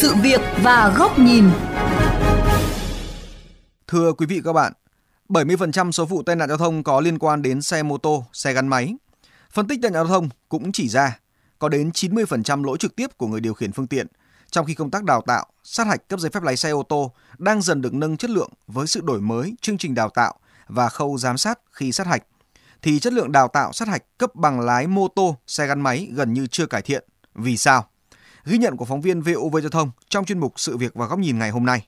sự việc và góc nhìn. Thưa quý vị các bạn, 70% số vụ tai nạn giao thông có liên quan đến xe mô tô, xe gắn máy. Phân tích tai nạn giao thông cũng chỉ ra có đến 90% lỗi trực tiếp của người điều khiển phương tiện, trong khi công tác đào tạo, sát hạch cấp giấy phép lái xe ô tô đang dần được nâng chất lượng với sự đổi mới chương trình đào tạo và khâu giám sát khi sát hạch, thì chất lượng đào tạo sát hạch cấp bằng lái mô tô, xe gắn máy gần như chưa cải thiện. Vì sao? Ghi nhận của phóng viên VOV Giao thông trong chuyên mục Sự việc và góc nhìn ngày hôm nay.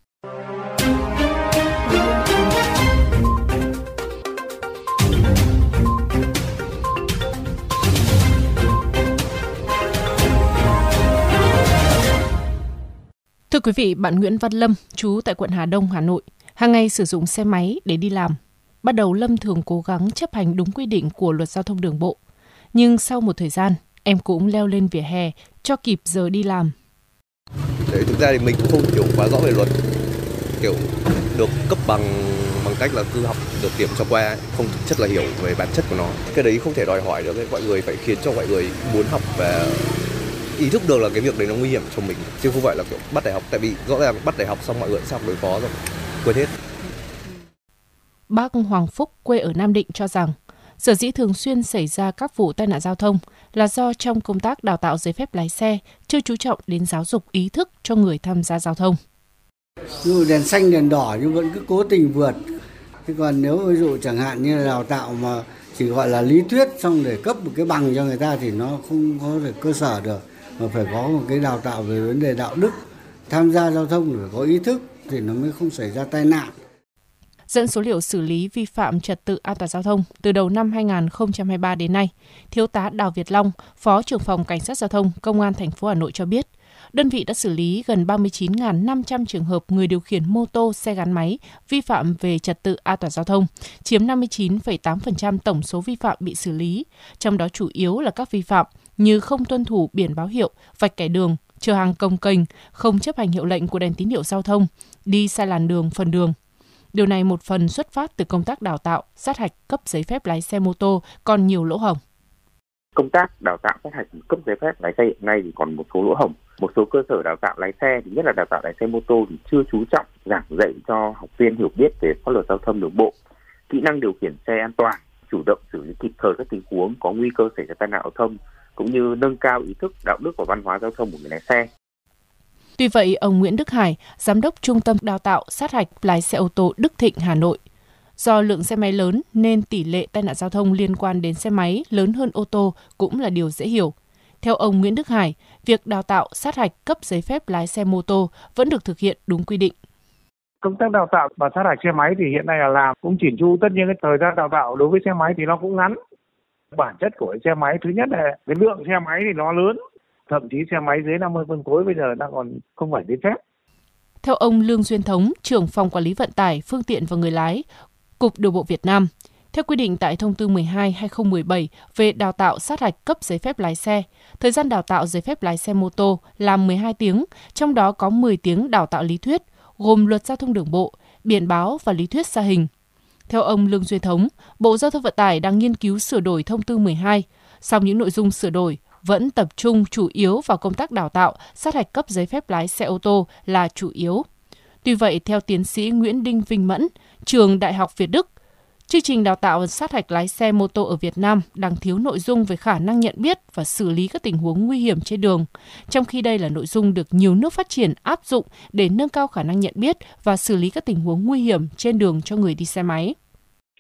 Thưa quý vị, bạn Nguyễn Văn Lâm, chú tại quận Hà Đông, Hà Nội, hàng ngày sử dụng xe máy để đi làm. Bắt đầu Lâm thường cố gắng chấp hành đúng quy định của luật giao thông đường bộ. Nhưng sau một thời gian, em cũng leo lên vỉa hè cho kịp giờ đi làm. Đấy, thực ra thì mình cũng không hiểu quá rõ về luật. Kiểu được cấp bằng bằng cách là cứ học được điểm cho qua không thực chất là hiểu về bản chất của nó cái đấy không thể đòi hỏi được mọi người phải khiến cho mọi người muốn học và ý thức được là cái việc đấy nó nguy hiểm cho mình chứ không phải là kiểu bắt đại học tại vì rõ ràng bắt đại học xong mọi người học đối phó rồi quên hết Bác Hoàng Phúc quê ở Nam Định cho rằng sở dĩ thường xuyên xảy ra các vụ tai nạn giao thông là do trong công tác đào tạo giấy phép lái xe chưa chú trọng đến giáo dục ý thức cho người tham gia giao thông. Dù đèn xanh, đèn đỏ nhưng vẫn cứ cố tình vượt. Thế còn nếu ví dụ chẳng hạn như là đào tạo mà chỉ gọi là lý thuyết xong để cấp một cái bằng cho người ta thì nó không có được cơ sở được mà phải có một cái đào tạo về vấn đề đạo đức, tham gia giao thông phải có ý thức thì nó mới không xảy ra tai nạn dẫn số liệu xử lý vi phạm trật tự an toàn giao thông từ đầu năm 2023 đến nay, Thiếu tá Đào Việt Long, Phó trưởng phòng Cảnh sát giao thông Công an thành phố Hà Nội cho biết, đơn vị đã xử lý gần 39.500 trường hợp người điều khiển mô tô, xe gắn máy vi phạm về trật tự an toàn giao thông, chiếm 59,8% tổng số vi phạm bị xử lý, trong đó chủ yếu là các vi phạm như không tuân thủ biển báo hiệu, vạch kẻ đường, chờ hàng công kênh, không chấp hành hiệu lệnh của đèn tín hiệu giao thông, đi sai làn đường, phần đường. Điều này một phần xuất phát từ công tác đào tạo, sát hạch cấp giấy phép lái xe mô tô còn nhiều lỗ hổng. Công tác đào tạo sát hạch cấp giấy phép lái xe hiện nay thì còn một số lỗ hổng. Một số cơ sở đào tạo lái xe, thì nhất là đào tạo lái xe mô tô thì chưa chú trọng giảng dạy cho học viên hiểu biết về pháp luật giao thông đường bộ, kỹ năng điều khiển xe an toàn, chủ động xử lý kịp thời các tình huống có nguy cơ xảy ra tai nạn giao thông cũng như nâng cao ý thức đạo đức và văn hóa giao thông của người lái xe. Tuy vậy, ông Nguyễn Đức Hải, giám đốc Trung tâm Đào tạo sát hạch lái xe ô tô Đức Thịnh, Hà Nội, do lượng xe máy lớn nên tỷ lệ tai nạn giao thông liên quan đến xe máy lớn hơn ô tô cũng là điều dễ hiểu. Theo ông Nguyễn Đức Hải, việc đào tạo sát hạch cấp giấy phép lái xe mô tô vẫn được thực hiện đúng quy định. Công tác đào tạo và sát hạch xe máy thì hiện nay là làm cũng chỉn chu, tất nhiên cái thời gian đào tạo đối với xe máy thì nó cũng ngắn. Bản chất của xe máy thứ nhất là cái lượng xe máy thì nó lớn, thậm chí xe máy dưới 50 phân khối bây giờ đang còn không phải giấy phép. Theo ông Lương Duyên Thống, trưởng phòng quản lý vận tải, phương tiện và người lái, Cục Đường bộ Việt Nam, theo quy định tại thông tư 12/2017 về đào tạo sát hạch cấp giấy phép lái xe, thời gian đào tạo giấy phép lái xe mô tô là 12 tiếng, trong đó có 10 tiếng đào tạo lý thuyết, gồm luật giao thông đường bộ, biển báo và lý thuyết xa hình. Theo ông Lương Duyên Thống, Bộ Giao thông Vận tải đang nghiên cứu sửa đổi thông tư 12, song những nội dung sửa đổi vẫn tập trung chủ yếu vào công tác đào tạo, sát hạch cấp giấy phép lái xe ô tô là chủ yếu. Tuy vậy, theo tiến sĩ Nguyễn Đinh Vinh Mẫn, trường Đại học Việt Đức, chương trình đào tạo sát hạch lái xe mô tô ở Việt Nam đang thiếu nội dung về khả năng nhận biết và xử lý các tình huống nguy hiểm trên đường, trong khi đây là nội dung được nhiều nước phát triển áp dụng để nâng cao khả năng nhận biết và xử lý các tình huống nguy hiểm trên đường cho người đi xe máy.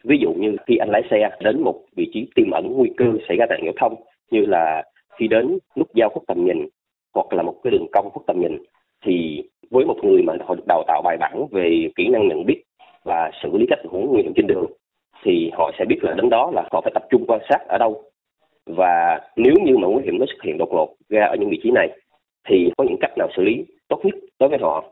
Ví dụ như khi anh lái xe đến một vị trí tiềm ẩn nguy cơ xảy ra tai nạn giao thông như là khi đến nút giao khuất tầm nhìn hoặc là một cái đường cong khuất tầm nhìn thì với một người mà họ được đào tạo bài bản về kỹ năng nhận biết và xử lý các tình huống nguy hiểm trên đường thì họ sẽ biết là đến đó là họ phải tập trung quan sát ở đâu và nếu như mà nguy hiểm nó xuất hiện đột ngột ra ở những vị trí này thì có những cách nào xử lý tốt nhất đối với họ.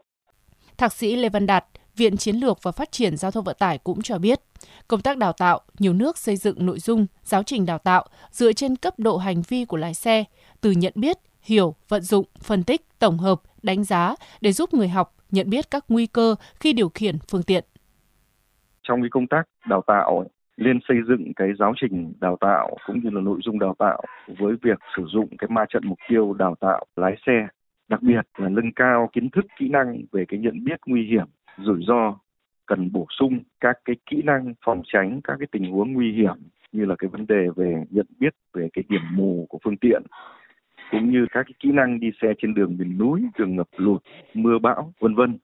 Thạc sĩ Lê Văn Đạt, Viện Chiến lược và Phát triển Giao thông Vận tải cũng cho biết, công tác đào tạo, nhiều nước xây dựng nội dung, giáo trình đào tạo dựa trên cấp độ hành vi của lái xe, từ nhận biết, hiểu, vận dụng, phân tích, tổng hợp, đánh giá để giúp người học nhận biết các nguy cơ khi điều khiển phương tiện. Trong cái công tác đào tạo liên xây dựng cái giáo trình đào tạo cũng như là nội dung đào tạo với việc sử dụng cái ma trận mục tiêu đào tạo lái xe Đặc biệt là nâng cao kiến thức kỹ năng về cái nhận biết nguy hiểm, rủi ro, cần bổ sung các cái kỹ năng phòng tránh các cái tình huống nguy hiểm như là cái vấn đề về nhận biết về cái điểm mù của phương tiện cũng như các cái kỹ năng đi xe trên đường miền núi, đường ngập lụt, mưa bão, vân vân.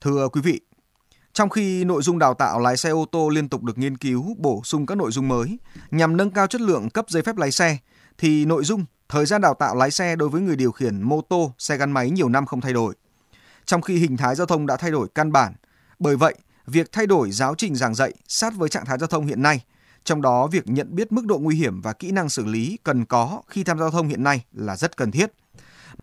Thưa quý vị, trong khi nội dung đào tạo lái xe ô tô liên tục được nghiên cứu, bổ sung các nội dung mới nhằm nâng cao chất lượng cấp giấy phép lái xe, thì nội dung thời gian đào tạo lái xe đối với người điều khiển mô tô, xe gắn máy nhiều năm không thay đổi. Trong khi hình thái giao thông đã thay đổi căn bản, bởi vậy, việc thay đổi giáo trình giảng dạy sát với trạng thái giao thông hiện nay, trong đó việc nhận biết mức độ nguy hiểm và kỹ năng xử lý cần có khi tham gia giao thông hiện nay là rất cần thiết.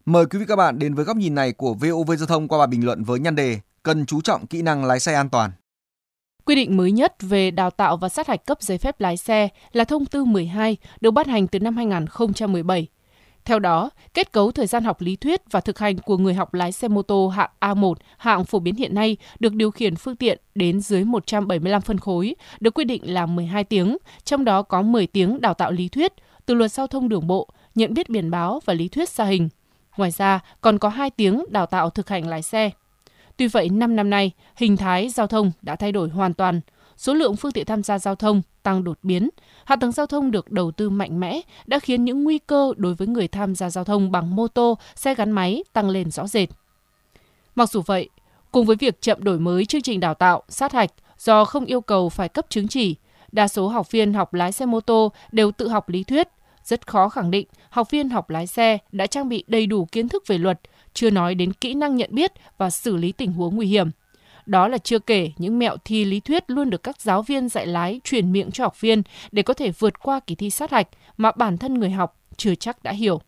Mời quý vị các bạn đến với góc nhìn này của VOV Giao thông qua bài bình luận với nhan đề cần chú trọng kỹ năng lái xe an toàn. Quy định mới nhất về đào tạo và sát hạch cấp giấy phép lái xe là thông tư 12 được ban hành từ năm 2017. Theo đó, kết cấu thời gian học lý thuyết và thực hành của người học lái xe mô tô hạng A1, hạng phổ biến hiện nay được điều khiển phương tiện đến dưới 175 phân khối, được quy định là 12 tiếng, trong đó có 10 tiếng đào tạo lý thuyết từ luật giao thông đường bộ, nhận biết biển báo và lý thuyết xa hình. Ngoài ra, còn có 2 tiếng đào tạo thực hành lái xe. Tuy vậy, 5 năm nay, hình thái giao thông đã thay đổi hoàn toàn. Số lượng phương tiện tham gia giao thông tăng đột biến. Hạ tầng giao thông được đầu tư mạnh mẽ đã khiến những nguy cơ đối với người tham gia giao thông bằng mô tô, xe gắn máy tăng lên rõ rệt. Mặc dù vậy, cùng với việc chậm đổi mới chương trình đào tạo, sát hạch do không yêu cầu phải cấp chứng chỉ, đa số học viên học lái xe mô tô đều tự học lý thuyết, rất khó khẳng định học viên học lái xe đã trang bị đầy đủ kiến thức về luật, chưa nói đến kỹ năng nhận biết và xử lý tình huống nguy hiểm. Đó là chưa kể những mẹo thi lý thuyết luôn được các giáo viên dạy lái truyền miệng cho học viên để có thể vượt qua kỳ thi sát hạch mà bản thân người học chưa chắc đã hiểu.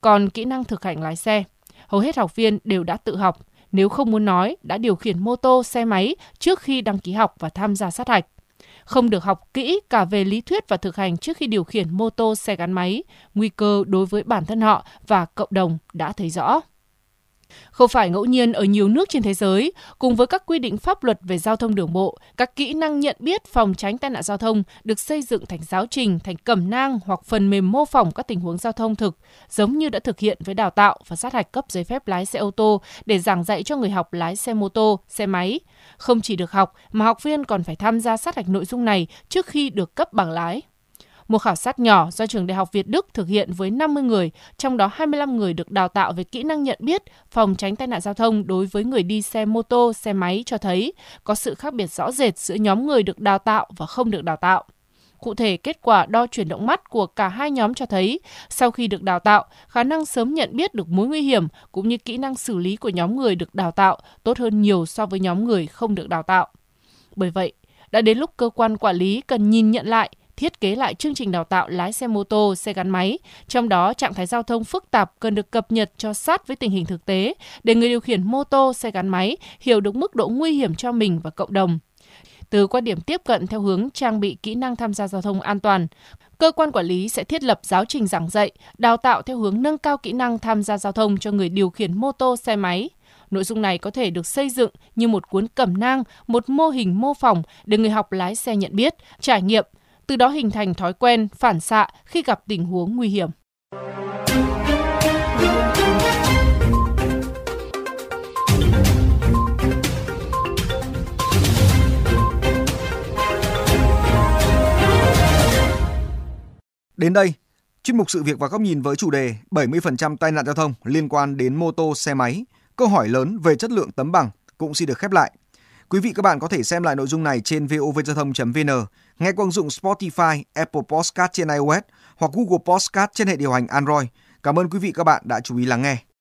Còn kỹ năng thực hành lái xe, hầu hết học viên đều đã tự học, nếu không muốn nói đã điều khiển mô tô, xe máy trước khi đăng ký học và tham gia sát hạch. Không được học kỹ cả về lý thuyết và thực hành trước khi điều khiển mô tô, xe gắn máy, nguy cơ đối với bản thân họ và cộng đồng đã thấy rõ. Không phải ngẫu nhiên ở nhiều nước trên thế giới, cùng với các quy định pháp luật về giao thông đường bộ, các kỹ năng nhận biết phòng tránh tai nạn giao thông được xây dựng thành giáo trình, thành cẩm nang hoặc phần mềm mô phỏng các tình huống giao thông thực, giống như đã thực hiện với đào tạo và sát hạch cấp giấy phép lái xe ô tô để giảng dạy cho người học lái xe mô tô, xe máy. Không chỉ được học mà học viên còn phải tham gia sát hạch nội dung này trước khi được cấp bằng lái. Một khảo sát nhỏ do trường Đại học Việt Đức thực hiện với 50 người, trong đó 25 người được đào tạo về kỹ năng nhận biết, phòng tránh tai nạn giao thông đối với người đi xe mô tô, xe máy cho thấy có sự khác biệt rõ rệt giữa nhóm người được đào tạo và không được đào tạo. Cụ thể, kết quả đo chuyển động mắt của cả hai nhóm cho thấy, sau khi được đào tạo, khả năng sớm nhận biết được mối nguy hiểm cũng như kỹ năng xử lý của nhóm người được đào tạo tốt hơn nhiều so với nhóm người không được đào tạo. Bởi vậy, đã đến lúc cơ quan quản lý cần nhìn nhận lại thiết kế lại chương trình đào tạo lái xe mô tô, xe gắn máy, trong đó trạng thái giao thông phức tạp cần được cập nhật cho sát với tình hình thực tế để người điều khiển mô tô, xe gắn máy hiểu được mức độ nguy hiểm cho mình và cộng đồng. Từ quan điểm tiếp cận theo hướng trang bị kỹ năng tham gia giao thông an toàn, cơ quan quản lý sẽ thiết lập giáo trình giảng dạy, đào tạo theo hướng nâng cao kỹ năng tham gia giao thông cho người điều khiển mô tô, xe máy. Nội dung này có thể được xây dựng như một cuốn cẩm nang, một mô hình mô phỏng để người học lái xe nhận biết, trải nghiệm, từ đó hình thành thói quen phản xạ khi gặp tình huống nguy hiểm. Đến đây, chuyên mục sự việc và góc nhìn với chủ đề 70% tai nạn giao thông liên quan đến mô tô, xe máy, câu hỏi lớn về chất lượng tấm bằng cũng xin được khép lại. Quý vị các bạn có thể xem lại nội dung này trên vovgiao thông.vn, nghe qua ứng dụng Spotify, Apple Podcast trên iOS hoặc Google Podcast trên hệ điều hành Android. Cảm ơn quý vị các bạn đã chú ý lắng nghe.